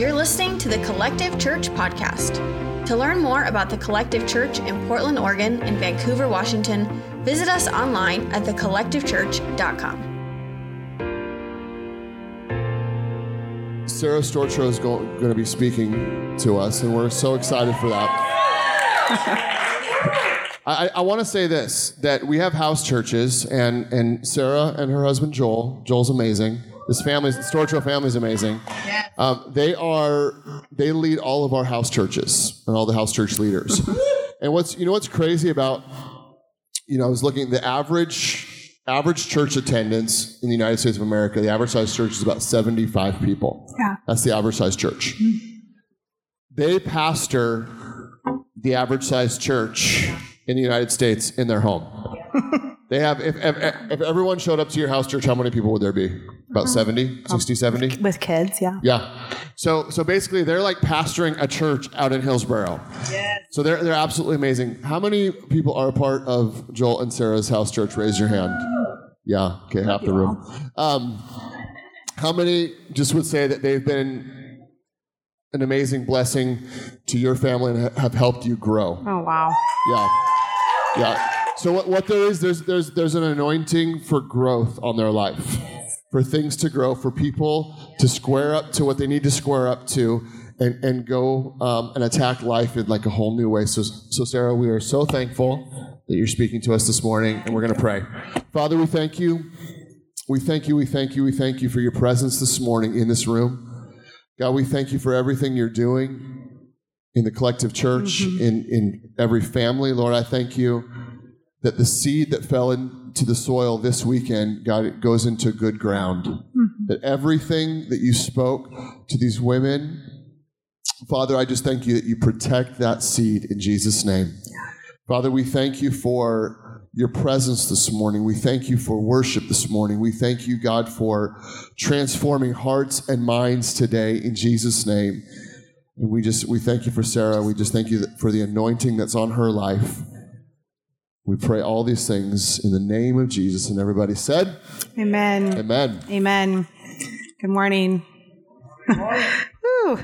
You're listening to the Collective Church Podcast. To learn more about the Collective Church in Portland, Oregon, and Vancouver, Washington, visit us online at thecollectivechurch.com. Sarah Stortro is go- going to be speaking to us, and we're so excited for that. I, I want to say this that we have house churches, and, and Sarah and her husband Joel, Joel's amazing. This family, Stortro family is amazing. Um, they are, they lead all of our house churches and all the house church leaders. and what's, you know what's crazy about, you know, I was looking, the average, average church attendance in the United States of America, the average size church is about 75 people. Yeah. That's the average size church. They pastor the average size church in the United States in their home. they have, if, if, if everyone showed up to your house church, how many people would there be? About 70, 60, 70? With kids, yeah. Yeah. So so basically they're like pastoring a church out in Hillsboro. Yes. So they're they're absolutely amazing. How many people are a part of Joel and Sarah's house church? Raise your hand. Yeah. Okay, half the room. Um, how many just would say that they've been an amazing blessing to your family and have helped you grow? Oh, wow. Yeah. Yeah. So what, what there is, there's there's there's an anointing for growth on their life. For things to grow, for people to square up to what they need to square up to and, and go um, and attack life in like a whole new way. So so Sarah, we are so thankful that you're speaking to us this morning and we're gonna pray. Father, we thank you. We thank you, we thank you, we thank you for your presence this morning in this room. God, we thank you for everything you're doing in the collective church, in, in every family. Lord, I thank you that the seed that fell into the soil this weekend, God, it goes into good ground. Mm-hmm. That everything that you spoke to these women, Father, I just thank you that you protect that seed in Jesus' name. Father, we thank you for your presence this morning. We thank you for worship this morning. We thank you, God, for transforming hearts and minds today in Jesus' name. And we just we thank you for Sarah. We just thank you for the anointing that's on her life. We pray all these things in the name of Jesus. And everybody said, Amen. Amen. Amen. Good morning. Whew.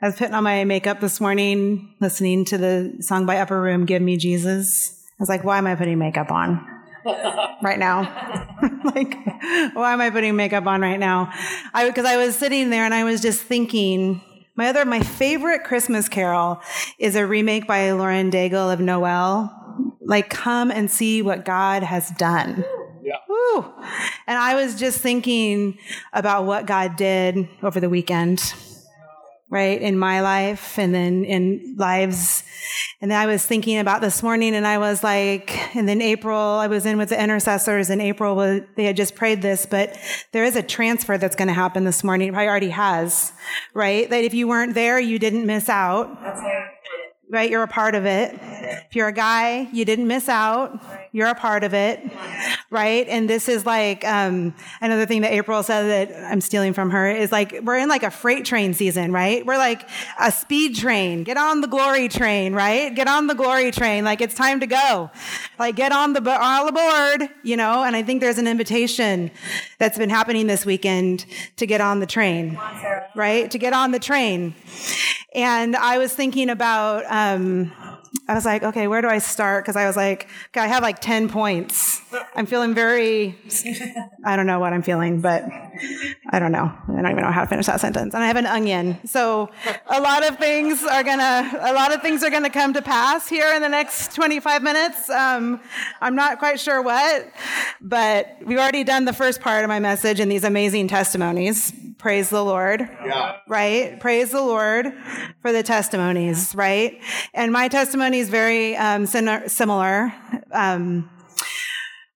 I was putting on my makeup this morning, listening to the song by Upper Room, Give Me Jesus. I was like, why am I putting makeup on right now? like, why am I putting makeup on right now? I because I was sitting there and I was just thinking. My other, my favorite Christmas carol is a remake by Lauren Daigle of Noel. Like, come and see what God has done. Woo. And I was just thinking about what God did over the weekend, right? In my life and then in lives. And then I was thinking about this morning and I was like, and then April, I was in with the intercessors and April, was, they had just prayed this, but there is a transfer that's going to happen this morning. It probably already has, right? That if you weren't there, you didn't miss out right? You're a part of it. If you're a guy, you didn't miss out. You're a part of it, right? And this is like um, another thing that April said that I'm stealing from her is like we're in like a freight train season, right? We're like a speed train. Get on the glory train, right? Get on the glory train. Like it's time to go. Like get on the all aboard, you know. And I think there's an invitation that's been happening this weekend to get on the train, right? To get on the train. And I was thinking about, um, I was like, okay, where do I start? Because I was like, okay, I have like 10 points. I'm feeling very, I don't know what I'm feeling, but I don't know. I don't even know how to finish that sentence. And I have an onion. So a lot of things are gonna, a lot of things are gonna come to pass here in the next 25 minutes. Um, I'm not quite sure what, but we've already done the first part of my message in these amazing testimonies. Praise the Lord. Yeah. Right? Praise the Lord for the testimonies, right? And my testimony is very um, similar. Um,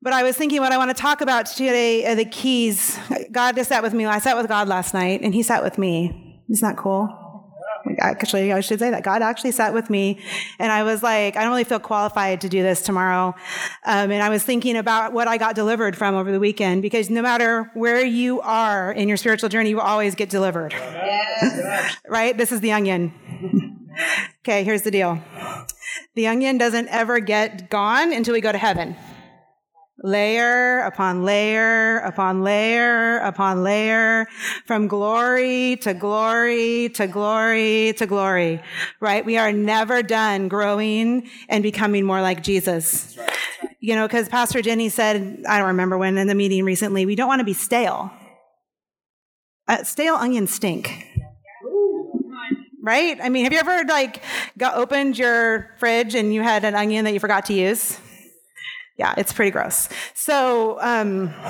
but I was thinking what I want to talk about today are the keys. God just sat with me. I sat with God last night, and He sat with me. Isn't that cool? Actually, I should say that God actually sat with me, and I was like, I don't really feel qualified to do this tomorrow. Um, and I was thinking about what I got delivered from over the weekend, because no matter where you are in your spiritual journey, you always get delivered. right? This is the onion. okay, here's the deal. The onion doesn't ever get gone until we go to heaven. layer upon layer upon layer upon layer from glory to glory to glory to glory, right? We are never done growing and becoming more like Jesus. You know, because Pastor Jenny said, I don't remember when in the meeting recently, we don't want to be stale. Uh, stale onions stink right? I mean, have you ever like got opened your fridge and you had an onion that you forgot to use? yeah, it's pretty gross. So um,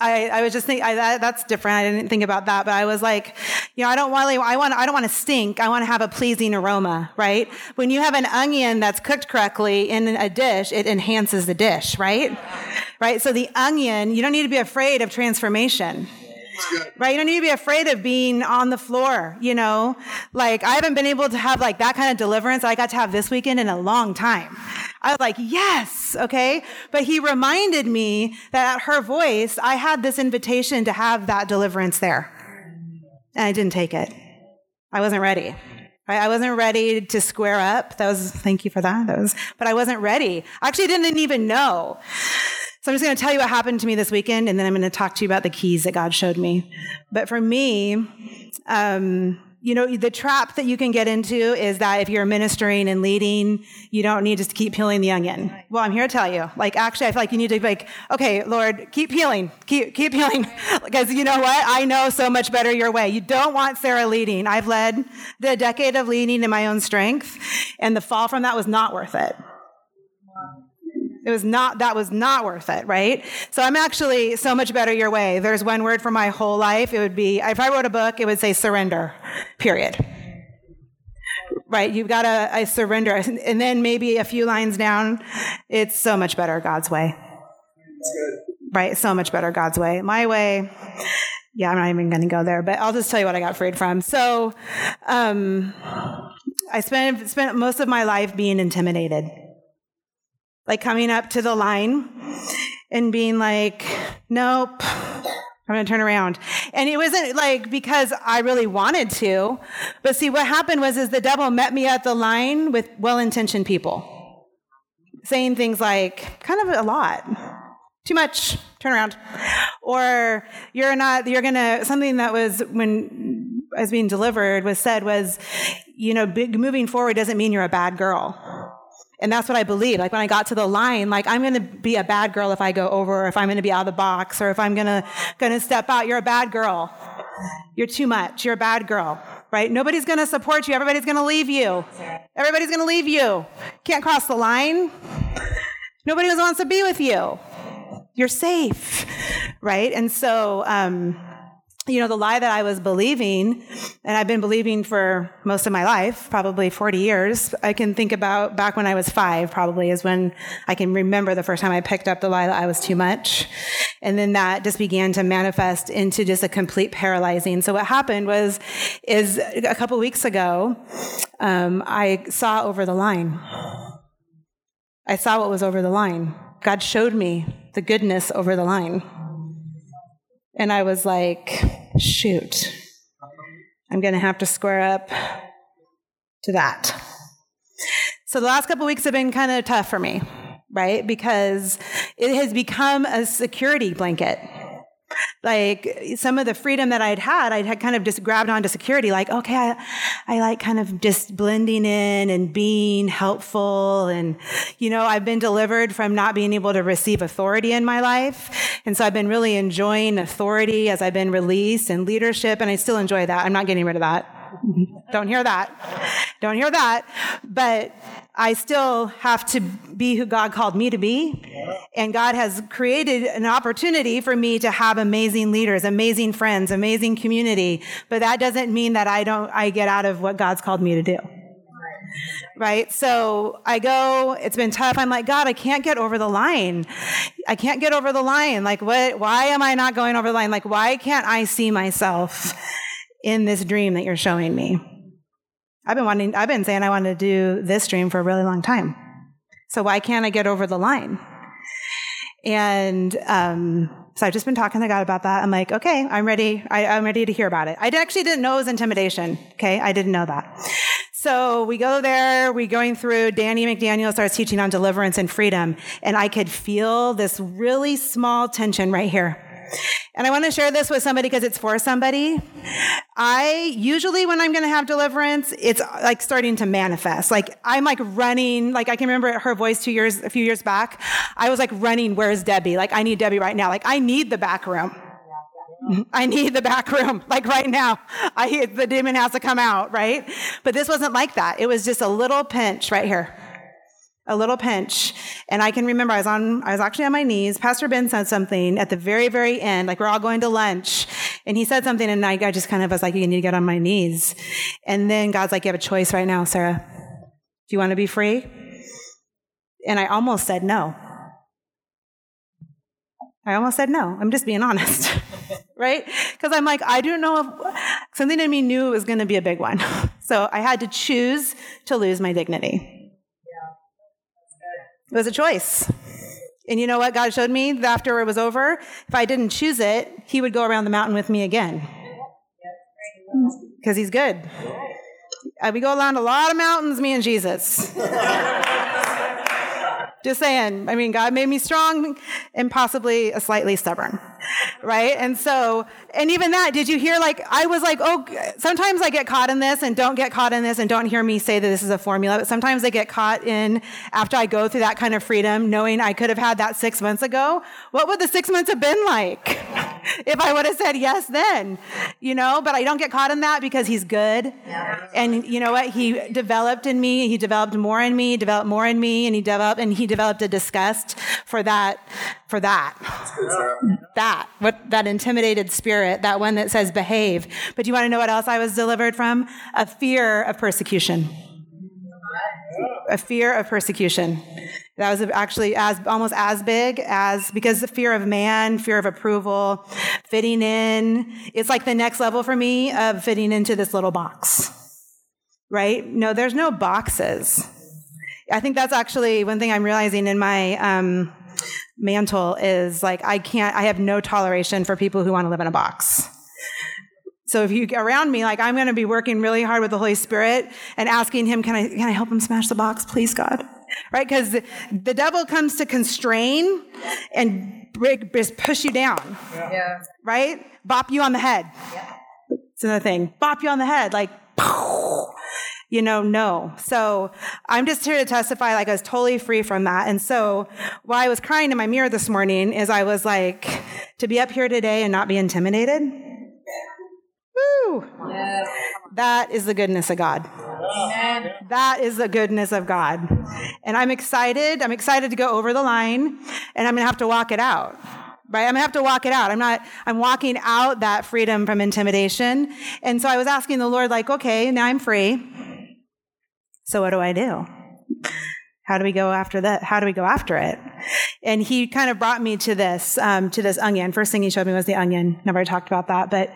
I, I was just thinking that, that's different. I didn't think about that, but I was like, you know, I don't want I want I don't want to stink. I want to have a pleasing aroma, right? When you have an onion that's cooked correctly in a dish, it enhances the dish, right? Right. So the onion, you don't need to be afraid of transformation. Right? You don't need to be afraid of being on the floor, you know? Like, I haven't been able to have like that kind of deliverance I got to have this weekend in a long time. I was like, yes, okay. But he reminded me that at her voice, I had this invitation to have that deliverance there. And I didn't take it. I wasn't ready. I wasn't ready to square up. That was, thank you for that. That was, but I wasn't ready. I actually didn't even know. So I'm just going to tell you what happened to me this weekend, and then I'm going to talk to you about the keys that God showed me. But for me, um, you know, the trap that you can get into is that if you're ministering and leading, you don't need to keep peeling the onion. Well, I'm here to tell you, like, actually, I feel like you need to be like, okay, Lord, keep peeling, keep, keep peeling. because you know what? I know so much better your way. You don't want Sarah leading. I've led the decade of leading in my own strength, and the fall from that was not worth it. It was not, that was not worth it, right? So I'm actually so much better your way. There's one word for my whole life. It would be, if I wrote a book, it would say surrender, period. Right? You've got to I surrender. And then maybe a few lines down, it's so much better God's way. Right? So much better God's way. My way, yeah, I'm not even going to go there, but I'll just tell you what I got freed from. So, um, I spent, spent most of my life being intimidated like coming up to the line and being like, nope, I'm going to turn around. And it wasn't like because I really wanted to. But see, what happened was is the devil met me at the line with well-intentioned people saying things like kind of a lot. Too much, turn around. Or you're not, you're gonna, something that was when was being delivered was said was, you know, moving forward doesn't mean you're a bad girl. And that's what I believe. Like when I got to the line, like I'm to be a bad girl if I go over, or if I'm to be out of the box, or if I'm going to step out. You're a bad girl. You're too much. You're a bad girl. Right? Nobody's to support you. Everybody's to leave you. Everybody's to leave you. Can't cross the line. Nobody wants to be with you. You're safe. Right? And so, um, you know, the lie that I was believing, and I've been believing for most of my life, probably 40 years. I can think about back when I was five, probably is when I can remember the first time I picked up the lie that I was too much. And then that just began to manifest into just a complete paralyzing. So what happened was, is a couple weeks ago, um, I saw over the line. I saw what was over the line. God showed me the goodness over the line. And I was like, shoot, I'm going to have to square up to that. So the last couple weeks have been kind of tough for me, right? Because it has become a security blanket like some of the freedom that I'd had, I'd had kind of just grabbed onto security, like, okay, I, I like kind of just blending in and being helpful. And, you know, I've been delivered from not being able to receive authority in my life. And so I've been really enjoying authority as I've been released and leadership. And I still enjoy that. I'm not getting rid of that. Mm-hmm. Don't hear that. Don't hear that. But I still have to be who God called me to be. And God has created an opportunity for me to have amazing leaders, amazing friends, amazing community. But that doesn't mean that I don't, I get out of what God's called me to do. Right? So I go, it's been tough. I'm like, God, I can't get over the line. I can't get over the line. Like, what, why am I not going over the line? Like, why can't I see myself in this dream that you're showing me? I've been wanting, I've been saying I want to do this dream for a really long time. So why can't I get over the line? And um, So I've just been talking to God about that. I'm like, okay, I'm ready. I, am ready to hear about it. I actually didn't know it was intimidation. Okay. I didn't know that. So we go there, we going through, Danny McDaniel starts teaching on deliverance and freedom. And I could feel this really small tension right here. And I want to share this with somebody because it's for somebody. I usually, when I'm going to have deliverance, it's like starting to manifest. Like I'm like running. Like I can remember her voice two years, a few years back. I was like running. Where's Debbie? Like I need Debbie right now. Like I need the back room. I need the back room, like right now. I the demon has to come out, right? But this wasn't like that. It was just a little pinch right here. A little pinch. And I can remember I was on I was actually on my knees. Pastor Ben said something at the very, very end, like we're all going to lunch. And he said something and I, I just kind of was like, you need to get on my knees. And then God's like, you have a choice right now, Sarah. Do you want to be free? And I almost said no. I almost said no. I'm just being honest. right? Because I'm like, I don't know if something in me knew it was going to be a big one. So I had to choose to lose my dignity. It was a choice. And you know what God showed me after it was over? If I didn't choose it, He would go around the mountain with me again. Because He's good. Uh, we go around a lot of mountains, me and Jesus. Just saying. I mean, God made me strong and possibly slightly stubborn right? And so, and even that, did you hear like, I was like, oh, sometimes I get caught in this and don't get caught in this and don't hear me say that this is a formula, but sometimes I get caught in after I go through that kind of freedom, knowing I could have had that six months ago. What would the six months have been like if I would have said yes then? You know, but I don't get caught in that because he's good. Yeah. And you know what? He developed in me, he developed more in me, developed more in me, and he developed, and he developed a disgust for that, for that. That, what, that intimidated spirit, that one that says behave. But do you want to know what else I was delivered from? A fear of persecution. A fear of persecution. That was actually as almost as big as because the fear of man, fear of approval, fitting in. It's like the next level for me of fitting into this little box. Right? No, there's no boxes. I think that's actually one thing I'm realizing in my um, mantle is like I can't I have no toleration for people who want to live in a box. So if you get around me, like I'm going to be working really hard with the Holy Spirit and asking Him, "Can I can I help him smash the box, please, God?" Right? Because the, the, devil comes to constrain and break, just push you down. Yeah. Right? Bop you on the head. Yeah. It's another thing. Bop you on the head, like. you know, no. So I'm just here to testify like I was totally free from that. And so why I was crying in my mirror this morning is I was like, to be up here today and not be intimidated. Woo! Yes. That is the goodness of God. Amen. That is the goodness of God. And I'm excited. I'm excited to go over the line and I'm going to have to walk it out right? I'm gonna have to walk it out. I'm not, I'm walking out that freedom from intimidation. And so I was asking the Lord, like, okay, now I'm free. So what do I do? How do we go after that? How do we go after it? And he kind of brought me to this, um, to this onion. First thing he showed me was the onion. Never talked about that, but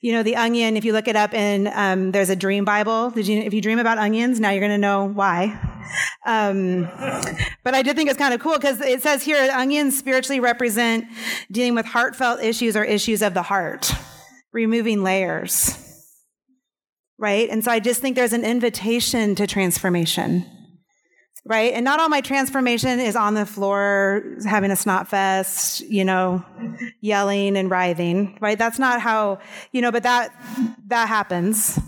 you know, the onion. If you look it up in, um, there's a dream Bible. Did you? If you dream about onions, now you're going to know why. Um, but I did think it's kind of cool because it says here, onions spiritually represent dealing with heartfelt issues or issues of the heart, removing layers right? And so I just think there's an invitation to transformation, right? And not all my transformation is on the floor having a snot fest, you know, yelling and writhing, right? That's not how, you know, but that that happens.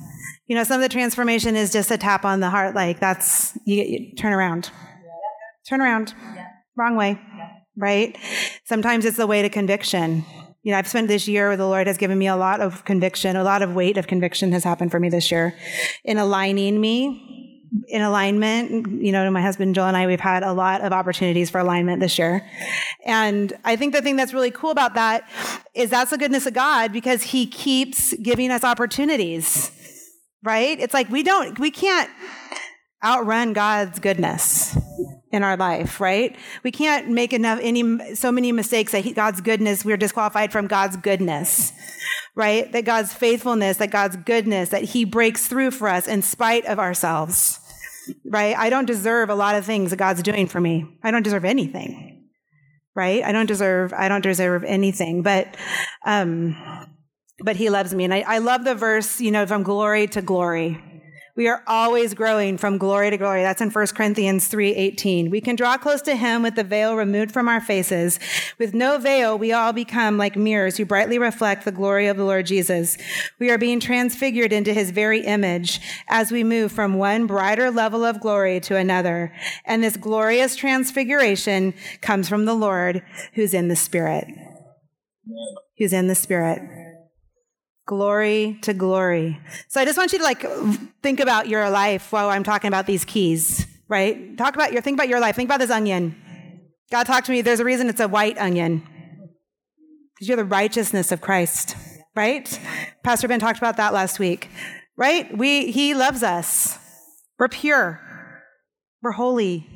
You know, some of the transformation is just a tap on the heart, like that's you, you turn around, turn around, wrong way, right? Sometimes it's the way to conviction you know, I've spent this year where the Lord has given me a lot of conviction, a lot of weight of conviction has happened for me this year in aligning me, in alignment. You know, my husband Joel and I, we've had a lot of opportunities for alignment this year. And I think the thing that's really cool about that is that's the goodness of God because he keeps giving us opportunities, right? It's like we don't, we can't outrun God's goodness in our life, right? We can't make enough any so many mistakes that God's goodness we're disqualified from God's goodness. Right? That God's faithfulness, that God's goodness, that he breaks through for us in spite of ourselves. Right? I don't deserve a lot of things that God's doing for me. I don't deserve anything. right? I don't deserve, I don't deserve anything, but, um, but he loves me. And I, I love the verse, you know, from glory to glory. We are always growing from glory to glory. That's in 1 Corinthians 3:18. We can draw close to him with the veil removed from our faces. With no veil, we all become like mirrors who brightly reflect the glory of the Lord Jesus. We are being transfigured into his very image as we move from one brighter level of glory to another. And this glorious transfiguration comes from the Lord who's in the Spirit. Who's in the Spirit glory to glory. So I just want you to like think about your life while I'm talking about these keys, right? Talk about your think about your life. Think about this onion. God talked to me. There's a reason it's a white onion. Because you're the righteousness of Christ, right? Pastor Ben talked about that last week, right? We he loves us. We're pure. We're holy,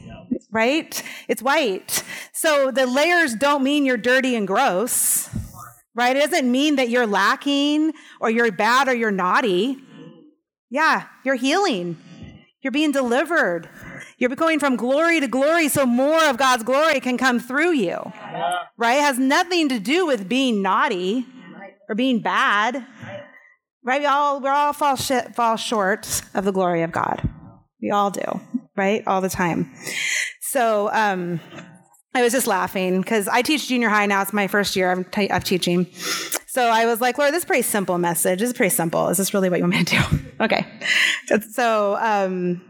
right? It's white. So the layers don't mean you're dirty and gross right? It doesn't mean that you're lacking or you're bad or you're naughty. Yeah, you're healing. You're being delivered. You're going from glory to glory so more of God's glory can come through you. Right? It has nothing to do with being naughty or being bad. Right? We all, we all fall, fall short of the glory of God. We all do, right? All the time. So, um, I was just laughing because I teach junior high now. It's my first year of, t- of teaching. So I was like, Lord, this is pretty simple message. This is pretty simple. Is this really what you want me to do? okay. So um,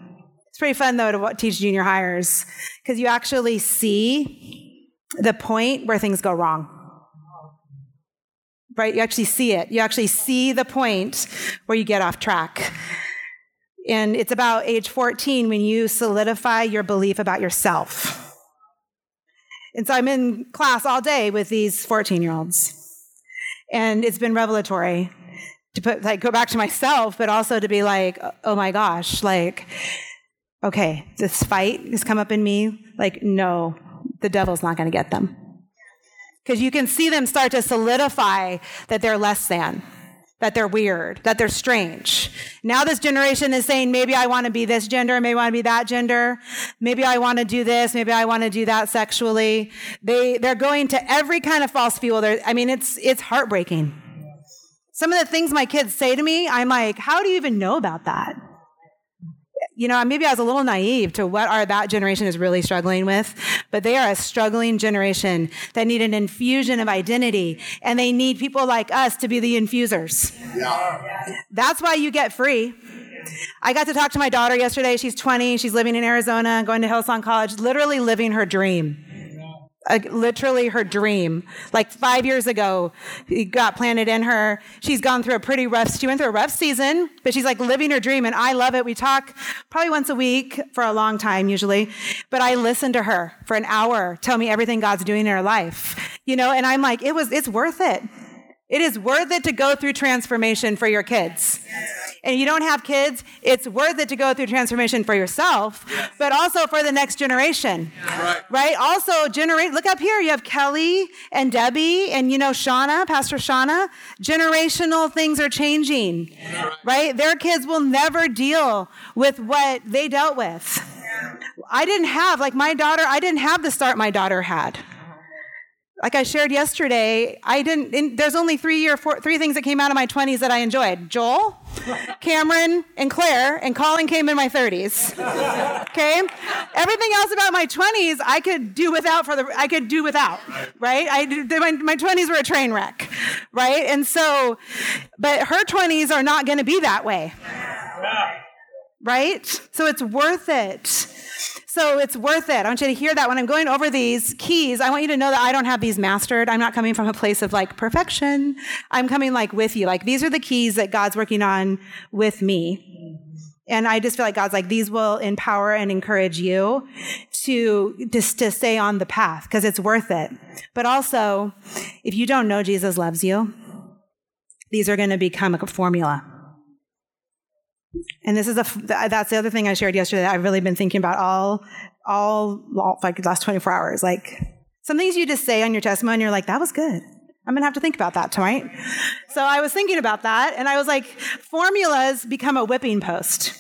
it's pretty fun, though, to teach junior hires because you actually see the point where things go wrong. Right? You actually see it. You actually see the point where you get off track. And it's about age 14 when you solidify your belief about yourself and so I'm in class all day with these 14 year olds. And it's been revelatory to put, like, go back to myself, but also to be like, oh my gosh, like, okay, this fight has come up in me. Like, no, the devil's not going to get them. Because you can see them start to solidify that they're less than that they're weird, that they're strange. Now this generation is saying, maybe I want to be this gender, maybe I want to be that gender, maybe I want to do this, maybe I want to do that sexually. They, they're going to every kind of false fuel. They're, I mean, it's, it's heartbreaking. Some of the things my kids say to me, I'm like, how do you even know about that? You know, maybe I was a little naive to what our that generation is really struggling with, but they are a struggling generation that need an infusion of identity, and they need people like us to be the infusers. Yeah. That's why you get free. I got to talk to my daughter yesterday. She's 20. She's living in Arizona, going to Hillsong College, literally living her dream literally her dream. Like five years ago, it got planted in her. She's gone through a pretty rough, she went through a rough season, but she's like living her dream. And I love it. We talk probably once a week for a long time usually, but I listen to her for an hour, tell me everything God's doing in her life, you know, and I'm like, it was, it's worth it. It is worth it to go through transformation for your kids. And you don't have kids, it's worth it to go through transformation for yourself, but also for the next generation. Right. right? Also, generate look up here, you have Kelly and Debbie and you know Shauna, Pastor Shauna. Generational things are changing. Right? Their kids will never deal with what they dealt with. I didn't have, like my daughter, I didn't have the start my daughter had like I shared yesterday, I didn't. In, there's only three or four, three things that came out of my 20s that I enjoyed: Joel, Cameron, and Claire. And Colin came in my 30s. Okay, everything else about my 20s I could do without. For the I could do without. Right? I my, my 20s were a train wreck. Right? And so, but her 20s are not going to be that way. Right? So it's worth it so it's worth it. I want you to hear that when I'm going over these keys. I want you to know that I don't have these mastered. I'm not coming from a place of like perfection. I'm coming like with you. Like these are the keys that God's working on with me. And I just feel like God's like, these will empower and encourage you to just to stay on the path because it's worth it. But also, if you don't know Jesus loves you, these are going to become a formula. And this is a that's the other thing I shared yesterday I've really been thinking about all all like the last 24 hours. Like some things you just say on your testimony, you're like, that was good. I'm gonna have to think about that tonight. So I was thinking about that, and I was like, formulas become a whipping post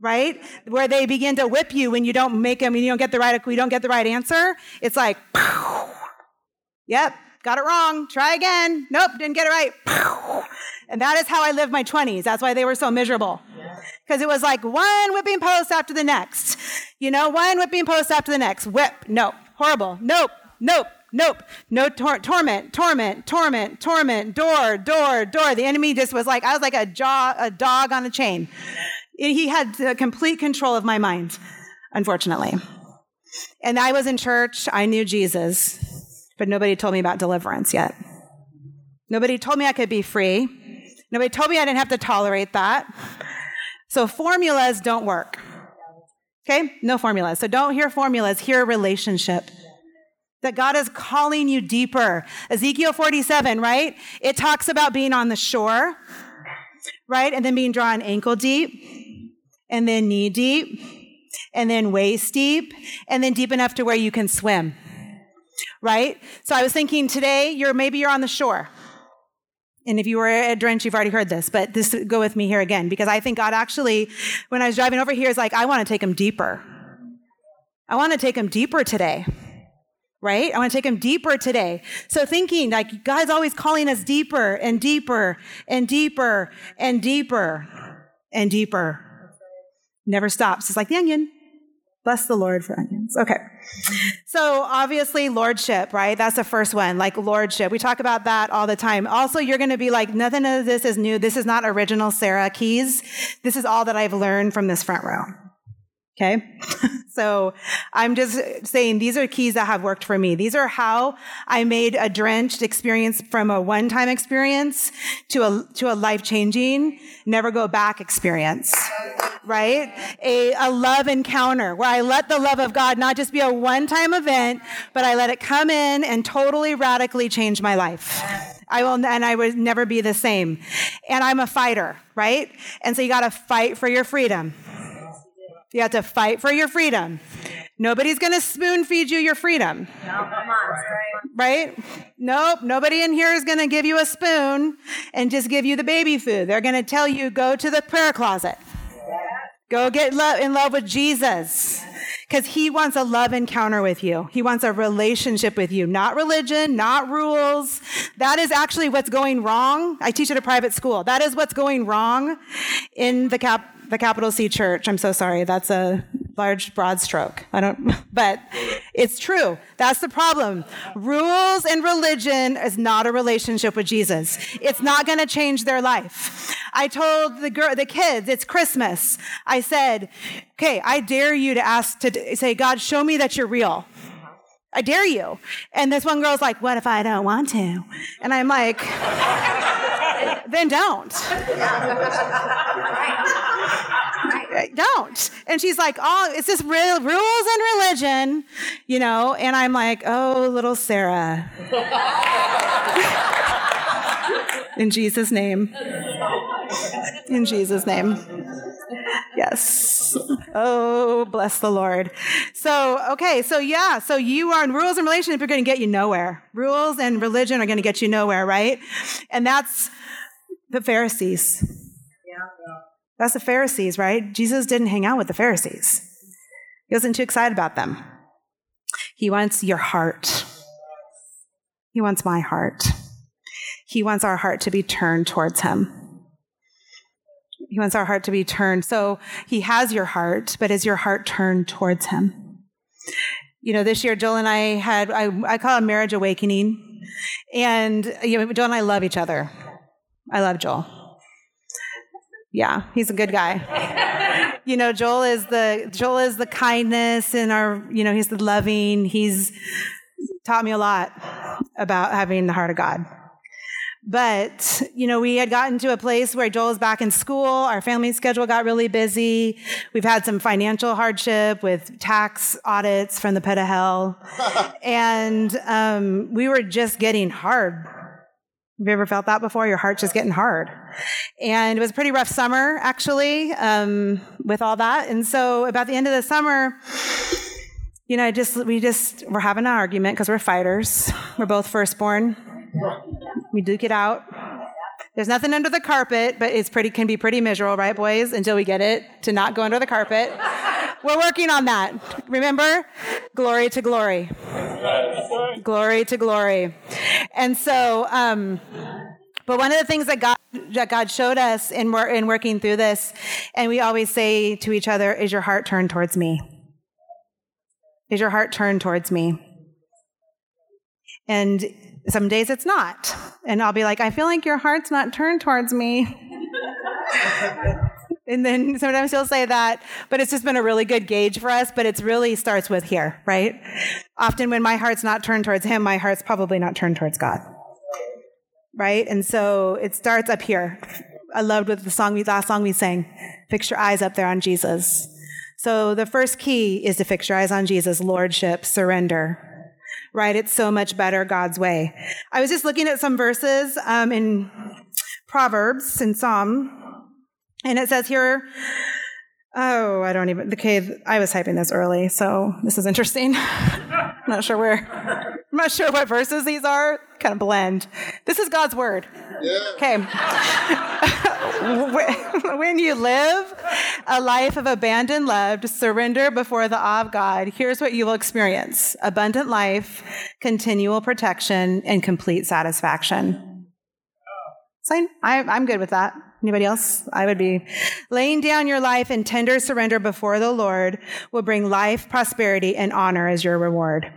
right? Where they begin to whip you when you don't make them, and you don't get the right, you don't get the right answer. It's like, yep, got it wrong. Try again. Nope, didn't get it right. And that is how I lived my 20s. That's why they were so miserable. Because it was like one whipping post after the next. You know, one whipping post after the next. Whip. Nope. Horrible. Nope. Nope. Nope. No tor- torment, torment, torment, torment, door, door, door. The enemy just was like, I was like a jaw, a dog on a chain. He had complete control of my mind, unfortunately. And I was in church. I knew Jesus, but nobody told me about deliverance yet. Nobody told me I could be free. Nobody told me I didn't have to tolerate that. So formulas don't work. Okay? No formulas. So don't hear formulas, hear a relationship. That God is calling you deeper. Ezekiel 47, right? It talks about being on the shore, right? And then being drawn ankle deep, and then knee deep, and then waist deep, and then deep enough to where you can swim, right? So I was thinking today, you're maybe you're on the shore. And if you were at Drench, you've already heard this, but this go with me here again because I think God actually, when I was driving over here, is like, I want to take him deeper. I want to take him deeper today. Right? I want to take him deeper today. So thinking like God's always calling us deeper and deeper and deeper and deeper and deeper. Never stops. It's like the onion. Bless the Lord for onions. Okay. So obviously lordship, right? That's the first one, like lordship. We talk about that all the time. Also, you're going to be like, nothing of this is new. This is not original Sarah keys. This is all that I've learned from this front row. Okay. so I'm just saying these are keys that have worked for me. These are how I made a drenched experience from a one time experience to a, to a life changing, never go back experience. Right? A, a love encounter where I let the love of God not just be a one time event, but I let it come in and totally radically change my life. I will, and I would never be the same. And I'm a fighter, right? And so you got to fight for your freedom. You have to fight for your freedom. Nobody's going to spoon feed you your freedom. Right? Nope. Nobody in here is going to give you a spoon and just give you the baby food. They're going to tell you go to the prayer closet. Go get in love with Jesus because he wants a love encounter with you. He wants a relationship with you, not religion, not rules. That is actually what's going wrong. I teach at a private school. That is what's going wrong in the cap the capital C church. I'm so sorry. That's a large, broad stroke. I don't, but it's true. That's the problem. Rules and religion is not a relationship with Jesus. It's not going to change their life. I told the girl, the kids, it's Christmas. I said, okay, I dare you to ask to say, God, show me that you're real. I dare you. And this one girl's like, what if I don't want to? And I'm like, then don't. don't. And she's like, oh, it's just rules and religion, you know? And I'm like, oh, little Sarah. In Jesus' name. In Jesus' name. Yes. Oh, bless the Lord. So, okay, so yeah, so you are in rules and relationship are going to get you nowhere. Rules and religion are going to get you nowhere, right? And that's the Pharisees. Yeah. That's the Pharisees, right? Jesus didn't hang out with the Pharisees. He wasn't too excited about them. He wants your heart. He wants my heart. He wants our heart to be turned towards him. He wants our heart to be turned. So he has your heart, but is your heart turned towards him? You know, this year, Joel and I had, I, I call it marriage awakening. And, you know, Joel and I love each other. I love Joel. Yeah, he's a good guy. you know, Joel is the Joel is the kindness and our, you know, he's the loving. He's taught me a lot about having the heart of God. But, you know, we had gotten to a place where Joel is back in school. Our family schedule got really busy. We've had some financial hardship with tax audits from the pit of hell. and um, we were just getting hard have you ever felt that before? Your heart's just getting hard. And it was a pretty rough summer, actually, um, with all that. And so about the end of the summer, you know, I just we just we're having an argument because we're fighters. We're both firstborn. We duke it out. There's nothing under the carpet, but it's pretty can be pretty miserable, right, boys? Until we get it to not go under the carpet. We're working on that. Remember? Glory to glory. Glory to glory. And so, um, but one of the things that God that God showed us in work in working through this, and we always say to each other, "Is your heart turned towards me? Is your heart turned towards me?" And some days it's not. And I'll be like, I feel like your heart's not turned towards me. and then sometimes he'll say that, but it's just been a really good gauge for us. But it really starts with here, right? Often when my heart's not turned towards him, my heart's probably not turned towards God. Right? And so it starts up here. I loved what the song we last song we sang. Fix your eyes up there on Jesus. So the first key is to fix your eyes on Jesus, lordship, surrender right? It's so much better God's way. I was just looking at some verses um, in Proverbs and Psalm, and it says here, oh, I don't even, Okay, I was typing this early, so this is interesting. I'm not sure where, I'm not sure what verses these are, kind of blend. This is God's word. Yeah. Okay. when you live a life of abandoned love, surrender before the awe of God, here's what you will experience abundant life, continual protection, and complete satisfaction. So I, I'm good with that. Anybody else? I would be. Laying down your life in tender surrender before the Lord will bring life, prosperity, and honor as your reward.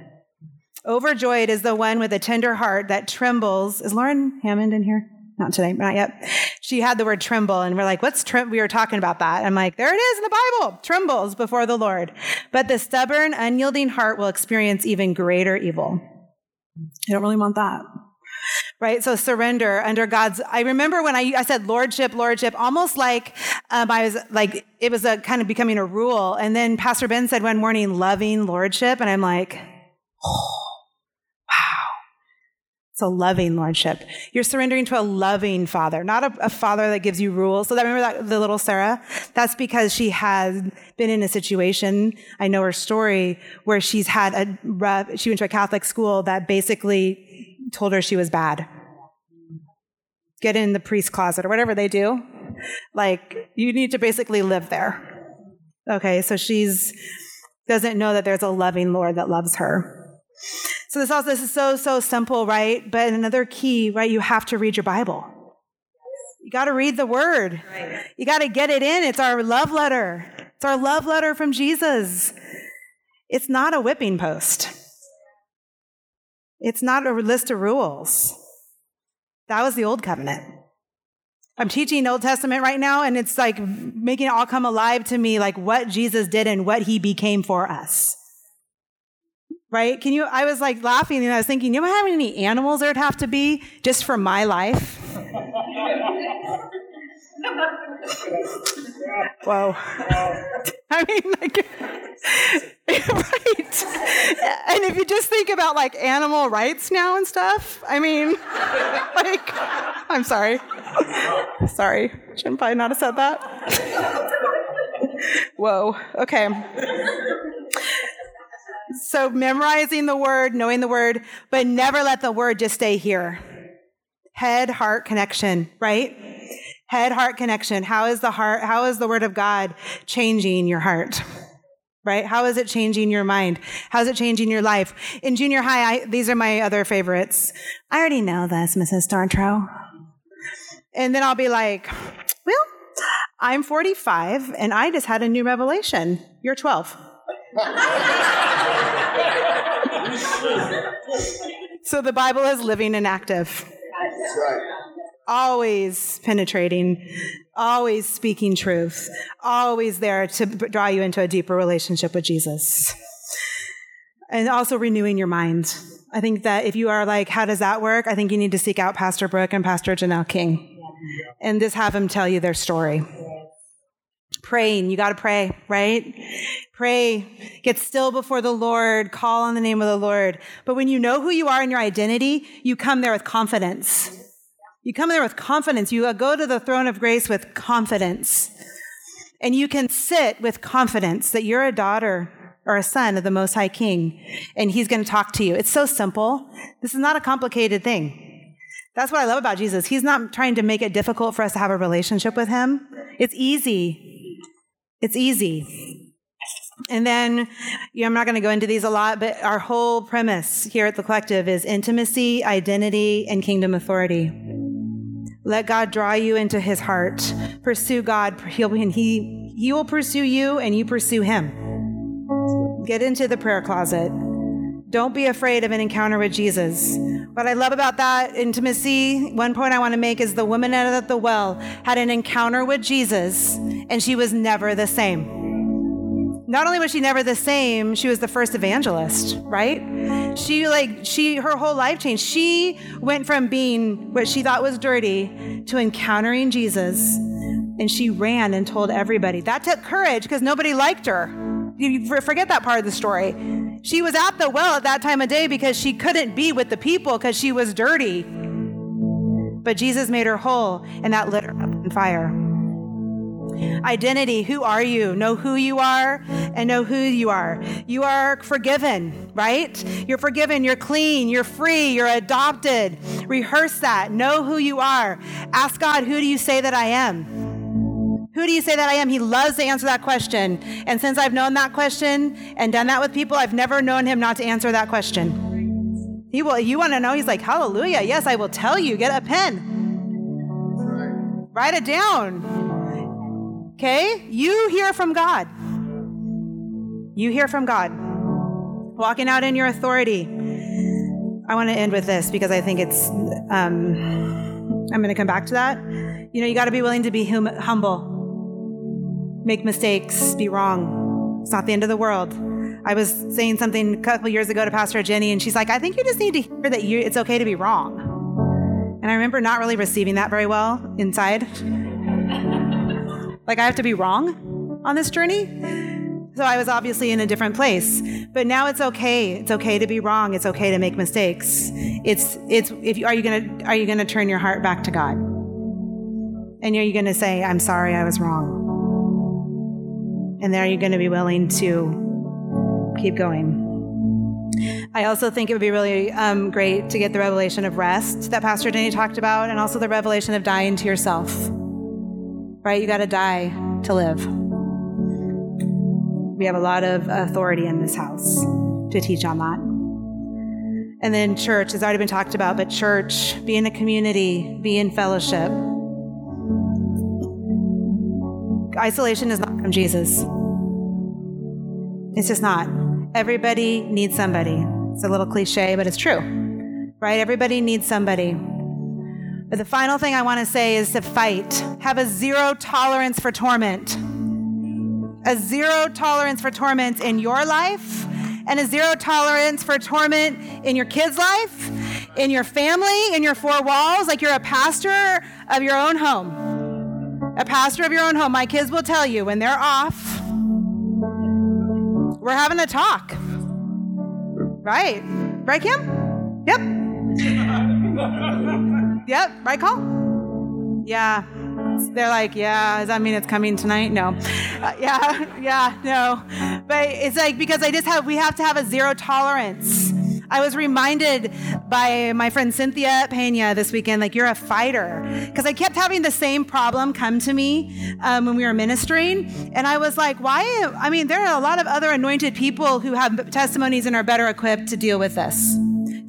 Overjoyed is the one with a tender heart that trembles. Is Lauren Hammond in here? Not today, not yet. She had the word tremble, and we're like, what's tremble? We were talking about that. I'm like, there it is in the Bible trembles before the Lord. But the stubborn, unyielding heart will experience even greater evil. You don't really want that. Right? So surrender under God's. I remember when I, I said lordship, lordship, almost like um, I was like, it was a kind of becoming a rule. And then Pastor Ben said one morning, loving lordship. And I'm like, oh it's a loving lordship. You're surrendering to a loving father, not a, a, father that gives you rules. So that, remember that the little Sarah? That's because she has been in a situation. I know her story where she's had a rough, she went to a Catholic school that basically told her she was bad. Get in the priest closet or whatever they do. Like you need to basically live there. Okay. So she's doesn't know that there's a loving Lord that loves her. So this also this is so so simple, right? But another key, right? You have to read your Bible. You got to read the Word. You got to get it in. It's our love letter. It's our love letter from Jesus. It's not a whipping post. It's not a list of rules. That was the old covenant. I'm teaching Old Testament right now, and it's like making it all come alive to me, like what Jesus did and what he became for us right? Can you? I was like laughing and I was thinking, you know how many animals there'd have to be just for my life? Whoa. I mean, like, right. And if you just think about like animal rights now and stuff, I mean, like, I'm sorry. Sorry. Shouldn't probably not have said that. Whoa. Okay. So memorizing the word, knowing the word, but never let the word just stay here. Head heart connection, right? Head heart connection. How is the heart, how is the word of God changing your heart? Right? How is it changing your mind? How is it changing your life? In junior high, I, these are my other favorites. I already know this, Mrs. Stortro. And then I'll be like, well, I'm 45 and I just had a new revelation. You're 12 so the Bible is living and active. That's right. Always penetrating, always speaking truth, always there to draw you into a deeper relationship with Jesus. And also renewing your mind. I think that if you are like, how does that work? I think you need to seek out Pastor Brooke and Pastor Janelle King and just have them tell you their story praying. You got to pray, right? Pray. Get still before the Lord. Call on the name of the Lord. But when you know who you are and your identity, you come there with confidence. You come there with confidence. You uh, go to the throne of grace with confidence. And you can sit with confidence that you're a daughter or a son of the Most High King, and He's going to talk to you. It's so simple. This is not a complicated thing. That's what I love about Jesus. He's not trying to make it difficult for us to have a relationship with him. It's easy. It's easy. And then, you know, I'm not going to go into these a lot, but our whole premise here at the collective is intimacy, identity, and kingdom authority. Let God draw you into his heart. Pursue God. He'll, and he, he will pursue you and you pursue him. Get into the prayer closet. Don't be afraid of an encounter with Jesus. What I love about that intimacy, one point I want to make is the woman at the well had an encounter with Jesus and she was never the same not only was she never the same, she was the first evangelist, right? She like she her whole life changed. She went from being what she thought was dirty to encountering Jesus and she ran and told everybody. That took courage because nobody liked her. You forget that part of the story. She was at the well at that time of day because she couldn't be with the people because she was dirty. But Jesus made her whole and that lit her up on fire. Identity. Who are you? Know who you are and know who you are. You are forgiven, right? You're forgiven. You're clean. You're free. You're adopted. Rehearse that. Know who you are. Ask God, who do you say that I am? Who do you say that I am? He loves to answer that question. And since I've known that question and done that with people, I've never known him not to answer that question. He will, you want to know? He's like, Hallelujah. Yes, I will tell you. Get a pen. Write it down. Okay? You hear from God. You hear from God. Walking out in your authority. I want to end with this because I think it's, um, I'm going to come back to that. You know, you got to be willing to be hum- humble, make mistakes, be wrong. It's not the end of the world. I was saying something a couple years ago to Pastor Jenny, and she's like, I think you just need to hear that you, it's okay to be wrong. And I remember not really receiving that very well inside. Like I have to be wrong on this journey. So I was obviously in a different place. But now it's okay. It's okay to be wrong. It's okay to make mistakes. It's it's if you, are you going to are you going to turn your heart back to God? And are you going to say, "I'm sorry, I was wrong." And are you going to be willing to keep going? I also think it would be really um, great to get the revelation of rest that Pastor Denny talked about, and also the revelation of dying to yourself right? You got to die to live. We have a lot of authority in this house to teach on that. And then church has already been talked about, but church, be in a community, be in fellowship. Isolation is not from Jesus. It's just not. Everybody needs somebody. It's a little cliche, but it's true. Right? Everybody needs somebody. But the final thing I want to say is to fight. Have a zero tolerance for torment. A zero tolerance for torment in your life, and a zero tolerance for torment in your kids' life, in your family, in your four walls, like you're a pastor of your own home. A pastor of your own home. My kids will tell you when they're off, we're having a talk. Right? Right, Kim? Yep. Yep, right, call? Yeah. They're like, yeah, does that mean it's coming tonight? No. Uh, yeah, yeah, no. But it's like, because I just have, we have to have a zero tolerance. I was reminded by my friend Cynthia Pena this weekend, like, you're a fighter. Because I kept having the same problem come to me um, when we were ministering. And I was like, why? I mean, there are a lot of other anointed people who have testimonies and are better equipped to deal with this,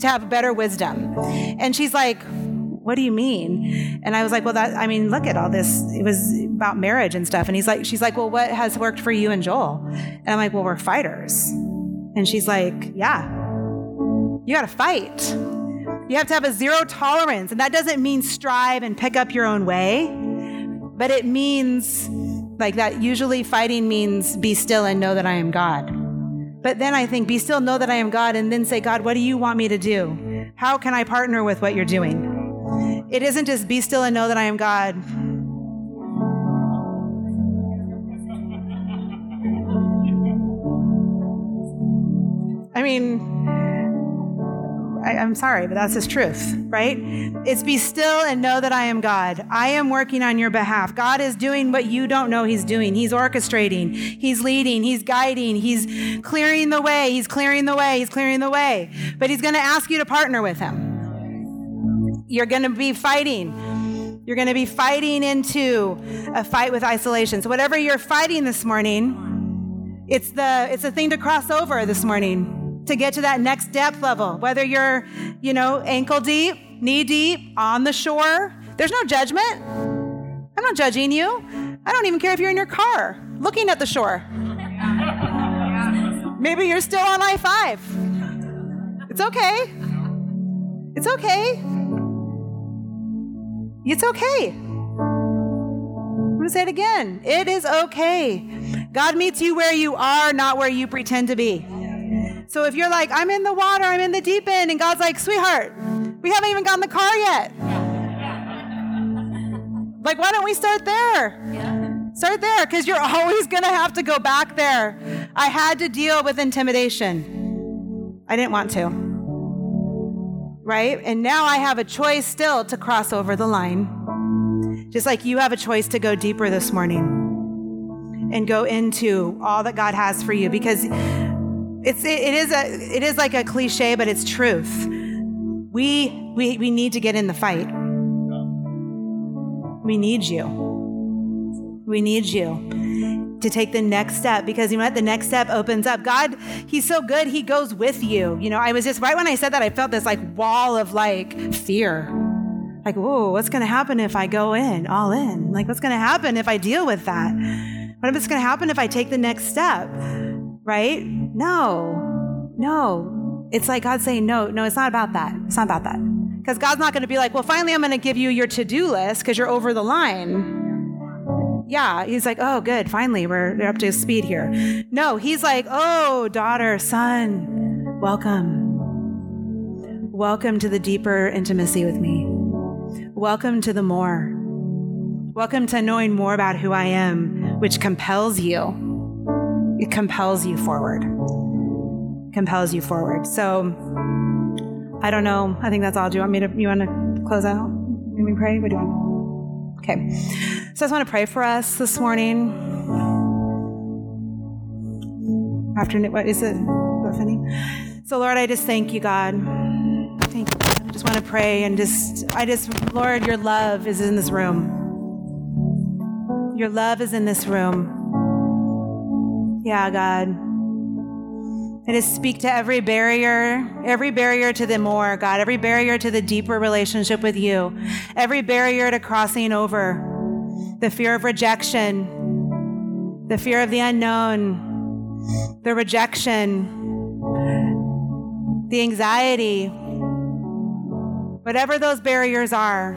to have better wisdom. And she's like, what do you mean? And I was like, well, that, I mean, look at all this. It was about marriage and stuff. And he's like, she's like, well, what has worked for you and Joel? And I'm like, well, we're fighters. And she's like, yeah, you got to fight. You have to have a zero tolerance. And that doesn't mean strive and pick up your own way, but it means like that usually fighting means be still and know that I am God. But then I think, be still, know that I am God, and then say, God, what do you want me to do? How can I partner with what you're doing? It isn't just be still and know that I am God. I mean, I, am sorry, but that's his truth, right? It's be still and know that I am God. I am working on your behalf. God is doing what you don't know He's doing. He's orchestrating, He's leading, He's guiding, He's clearing the way, He's clearing the way, He's clearing the way. But He's going to ask you to partner with Him. You're going to be fighting. You're going to be fighting into a fight with isolation. So whatever you're fighting this morning, it's the it's the thing to cross over this morning to get to that next depth level. Whether you're, you know, ankle deep, knee deep, on the shore, there's no judgment. I'm not judging you. I don't even care if you're in your car looking at the shore. Maybe you're still on I 5. It's okay. It's okay. It's okay. I'm going to say it again. It is okay. God meets you where you are, not where you pretend to be. So if you're like, I'm in the water, I'm in the deep end, and God's like, sweetheart, we haven't even gotten the car yet. Like, why don't we start there? Start there, because you're always going to have to go back there. I had to deal with intimidation. I didn't want to right? And now I have a choice still to cross over the line. Just like you have a choice to go deeper this morning and go into all that God has for you because it's it, it is a it is like a cliche but it's truth. We we we need to get in the fight. We need you. We need you to take the next step because you know what? The next step opens up. God, He's so good. He goes with you. You know, I was just right when I said that, I felt this like wall of like fear. Like, whoa, what's to happen if I go in, all in? Like, what's to happen if I deal with that? What if it's to happen if I take the next step? Right? No, no. It's like God saying, no, no, it's not about that. It's not about that. Because God's not to be like, well, finally, I'm to give you your to do list because you're over the line yeah, he's like, oh, good, finally, we're up to speed here. No, he's like, oh, daughter, son, welcome. Welcome to the deeper intimacy with me. Welcome to the more. Welcome to knowing more about who I am, which compels you. It compels you forward. Compels you forward. So I don't know. I think that's all. Do you want me to you want to close out? Let me pray? What do you want? Okay. So I just want to pray for us this morning. Afternoon, what is it? So Lord, I just thank you, God. Thank you. God. I just want to pray and just, I just, Lord, your love is in this room. Your love is in this room. Yeah, God. And just speak to every barrier, every barrier to the more, God, every barrier to the deeper relationship with you, every barrier to crossing over the fear of rejection, the fear of the unknown, the rejection, the anxiety, whatever those barriers are.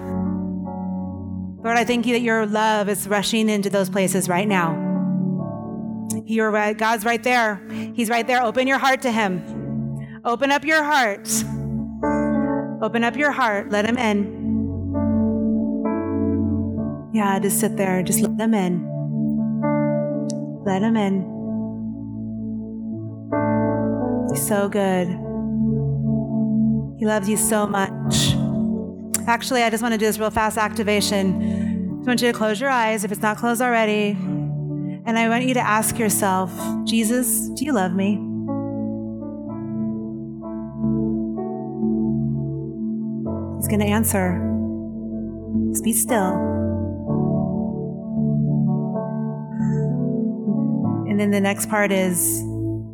Lord, I thank you that your love is rushing into those places right now. You're right. God's right there. He's right there. Open your heart to Him. Open up your heart. Open up your heart. Let Him in. Yeah, just sit there. Just let them in. Let them in. He's so good. He loves you so much. Actually, I just want to do this real fast activation. I want you to close your eyes if it's not closed already. And I want you to ask yourself, Jesus, do you love me? He's going to answer. Just be still. And then the next part is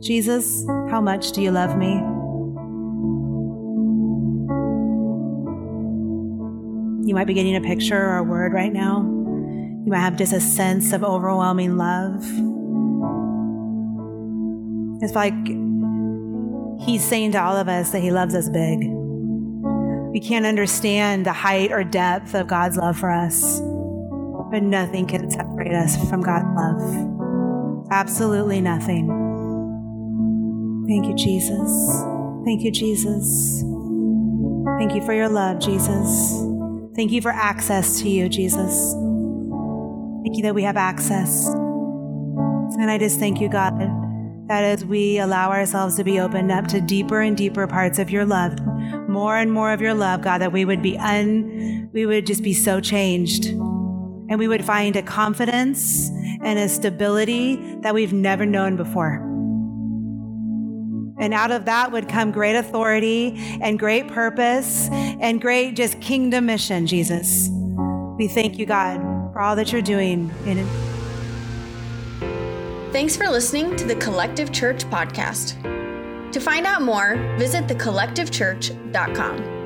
Jesus, how much do you love me? You might be getting a picture or a word right now. You might have just a sense of overwhelming love. It's like He's saying to all of us that He loves us big. We can't understand the height or depth of God's love for us, but nothing can separate us from God's love. Absolutely nothing. Thank you, Jesus. Thank you, Jesus. Thank you for your love, Jesus. Thank you for access to you, Jesus. Thank you that we have access. And I just thank you, God, that as we allow ourselves to be opened up to deeper and deeper parts of your love, more and more of your love, God, that we would be un, we would just be so changed. And we would find a confidence and a stability that we've never known before. And out of that would come great authority and great purpose and great just kingdom mission, Jesus. We thank you, God, for all that you're doing in Thanks for listening to the Collective Church podcast. To find out more, visit thecollectivechurch.com.